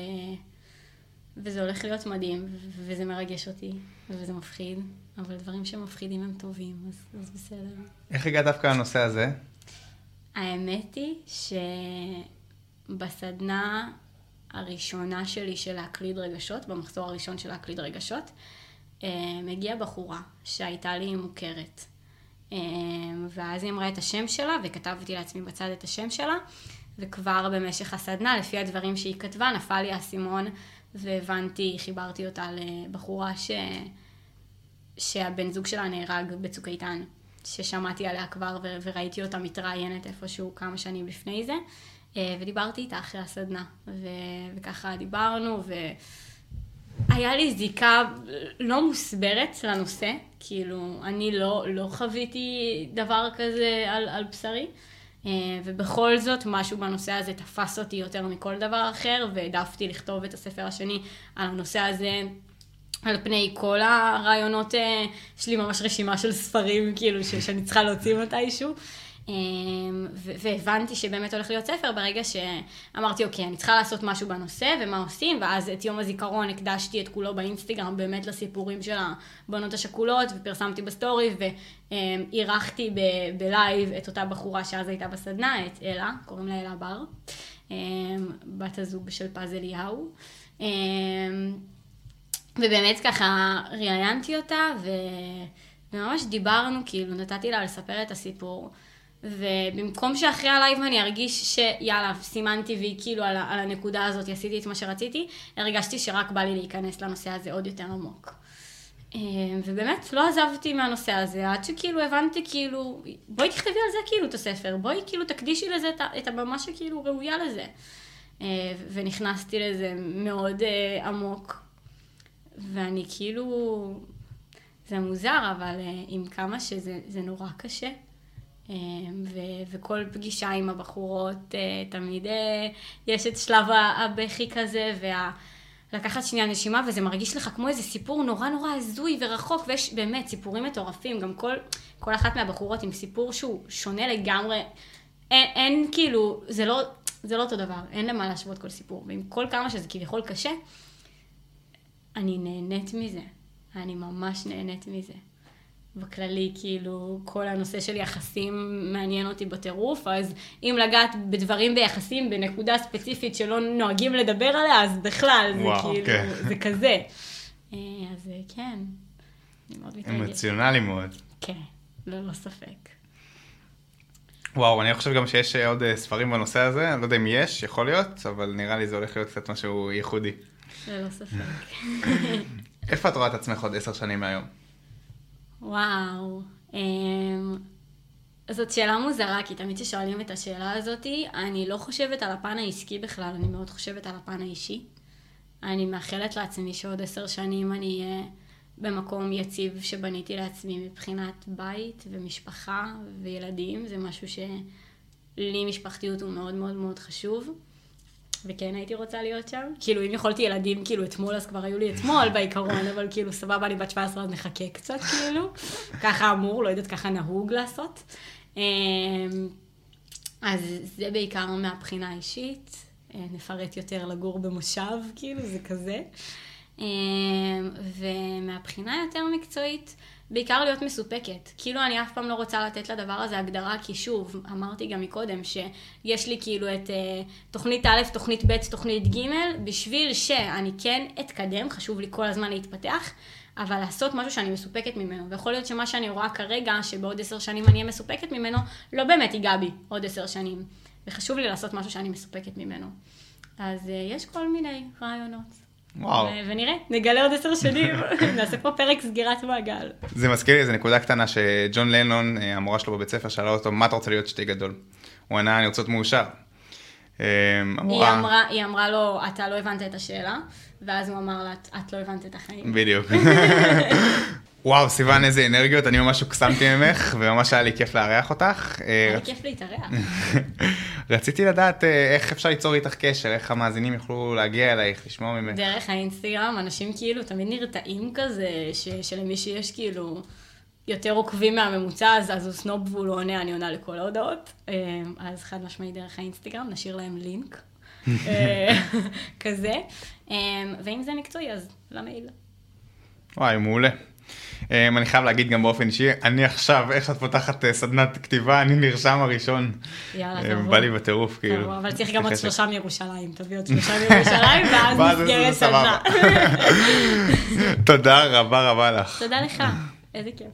וזה הולך להיות מדהים, ו- וזה מרגש אותי, וזה מפחיד, אבל דברים שמפחידים הם טובים, אז, אז בסדר. איך הגעת דווקא לנושא הזה? האמת היא שבסדנה הראשונה שלי של להקליד רגשות, במחזור הראשון של להקליד רגשות, אה, מגיעה בחורה שהייתה לי מוכרת. אה, ואז היא אמרה את השם שלה, וכתבתי לעצמי בצד את השם שלה, וכבר במשך הסדנה, לפי הדברים שהיא כתבה, נפל לי האסימון, והבנתי, חיברתי אותה לבחורה ש... שהבן זוג שלה נהרג בצוק איתן, ששמעתי עליה כבר ו- וראיתי אותה מתראיינת איפשהו כמה שנים לפני זה, אה, ודיברתי איתה אחרי הסדנה, ו- וככה דיברנו, והיה לי זיקה לא מוסברת לנושא, כאילו, אני לא, לא חוויתי דבר כזה על, על בשרי. אה, ובכל זאת, משהו בנושא הזה תפס אותי יותר מכל דבר אחר, והעדפתי לכתוב את הספר השני על הנושא הזה על פני כל הרעיונות, אה, יש לי ממש רשימה של ספרים, כאילו, ש- שאני צריכה להוציא מתישהו. אה, והבנתי שבאמת הולך להיות ספר ברגע שאמרתי, אוקיי, אני צריכה לעשות משהו בנושא, ומה עושים, ואז את יום הזיכרון הקדשתי את כולו באינסטגרם באמת לסיפורים של הבנות השכולות, ופרסמתי בסטורי, ואירחתי ב- בלייב את אותה בחורה שאז הייתה בסדנה, את אלה, קוראים לה אלה בר, אה, בת הזוג של פז אליהו. ובאמת ככה ראיינתי אותה, ו... וממש דיברנו, כאילו, נתתי לה לספר את הסיפור. ובמקום שאחרי הלייב אני ארגיש שיאללה, סימנתי והיא כאילו על, על הנקודה הזאת, עשיתי את מה שרציתי, הרגשתי שרק בא לי להיכנס לנושא הזה עוד יותר עמוק. אה, ובאמת, לא עזבתי מהנושא הזה, עד שכאילו הבנתי כאילו, בואי תכתבי על זה כאילו את הספר, בואי כאילו תקדישי לזה את הבמה שכאילו ראויה לזה. אה, ונכנסתי לזה מאוד אה, עמוק. ואני כאילו, זה מוזר, אבל אה, עם כמה שזה זה נורא קשה. אה, ו- וכל פגישה עם הבחורות, אה, תמיד יש את שלב הבכי כזה, וה... לקחת שנייה נשימה, וזה מרגיש לך כמו איזה סיפור נורא נורא הזוי ורחוק, ויש באמת סיפורים מטורפים, גם כל, כל אחת מהבחורות עם סיפור שהוא שונה לגמרי. אין, אין כאילו, זה לא, זה לא אותו דבר, אין למה להשוות כל סיפור. ועם כל כמה שזה כביכול קשה, אני נהנית מזה. אני ממש נהנית מזה. בכללי, כאילו, כל הנושא של יחסים מעניין אותי בטירוף, אז אם לגעת בדברים ביחסים, בנקודה ספציפית שלא נוהגים לדבר עליה, אז בכלל, זה וואו, כאילו, כן. זה כזה. אה, אז אה, כן, אני מאוד מתרגשת. אמוציונלי מאוד. כן, ללא ספק. וואו, אני חושב גם שיש אה, עוד ספרים בנושא הזה, אני לא יודע אם יש, יכול להיות, אבל נראה לי זה הולך להיות קצת משהו ייחודי. ללא ספק. איפה את רואה את עצמך עוד עשר שנים מהיום? וואו. אמ, זאת שאלה מוזרה, כי תמיד כששואלים את השאלה הזאת, אני לא חושבת על הפן העסקי בכלל, אני מאוד חושבת על הפן האישי. אני מאחלת לעצמי שעוד עשר שנים אני אהיה במקום יציב שבניתי לעצמי מבחינת בית ומשפחה וילדים. זה משהו שלי משפחתיות הוא מאוד מאוד מאוד חשוב. וכן הייתי רוצה להיות שם. כאילו, אם יכולתי ילדים, כאילו, אתמול, אז כבר היו לי אתמול בעיקרון, אבל כאילו, סבבה, אני בת 17, אז נחכה קצת, כאילו. ככה אמור, לא יודעת, ככה נהוג לעשות. אמ, אז זה בעיקר מהבחינה האישית. אה, נפרט יותר לגור במושב, כאילו, זה כזה. אמ, ומהבחינה היותר מקצועית, בעיקר להיות מסופקת. כאילו אני אף פעם לא רוצה לתת לדבר הזה הגדרה, כי שוב, אמרתי גם מקודם, שיש לי כאילו את uh, תוכנית א', תוכנית ב', תוכנית ג', בשביל שאני כן אתקדם, חשוב לי כל הזמן להתפתח, אבל לעשות משהו שאני מסופקת ממנו. ויכול להיות שמה שאני רואה כרגע, שבעוד עשר שנים אני אהיה מסופקת ממנו, לא באמת ייגע בי עוד עשר שנים. וחשוב לי לעשות משהו שאני מסופקת ממנו. אז uh, יש כל מיני רעיונות. וואו. ו- ונראה, נגלה עוד עשר שנים, נעשה פה פרק סגירת מעגל. זה מזכיר לי איזה נקודה קטנה שג'ון לנון, אה, המורה שלו בבית ספר, שאלה אותו, מה אתה רוצה להיות כשתהיה גדול? הוא ענה, אני רוצה להיות מאושר. אה, היא המורה... אמרה, היא אמרה לו, אתה לא הבנת את השאלה, ואז הוא אמר לה, "את- את לא הבנת את החיים. בדיוק. וואו, סיוון, איזה אנרגיות, אני ממש הוקסמתי ממך, וממש היה לי כיף לארח אותך. אה, היה לי כיף להתארח. רציתי לדעת אה, איך אפשר ליצור איתך קשר, איך המאזינים יוכלו להגיע אלייך, לשמוע ממך. דרך האינסטגרם, אנשים כאילו תמיד נרתעים כזה, שלמי שיש כאילו יותר עוקבים מהממוצע, אז אז הוא סנוב והוא לא עונה, אני עונה לכל ההודעות. אה, אז חד משמעית דרך האינסטגרם, נשאיר להם לינק. כזה. ואם זה מקצועי, אז למייל. וואי, מעולה. Um, אני חייב להגיד גם באופן אישי, אני עכשיו, איך שאת פותחת uh, סדנת כתיבה, אני נרשם הראשון. יאללה, Um, תבוא. בא לי בטירוף, כאילו. אבל צריך גם עוד. שלושה מירושלים, תביא עוד שלושה מירושלים, ואז נסגרת. סדנה. תודה רבה רבה לך. תודה לך, איזה כיף.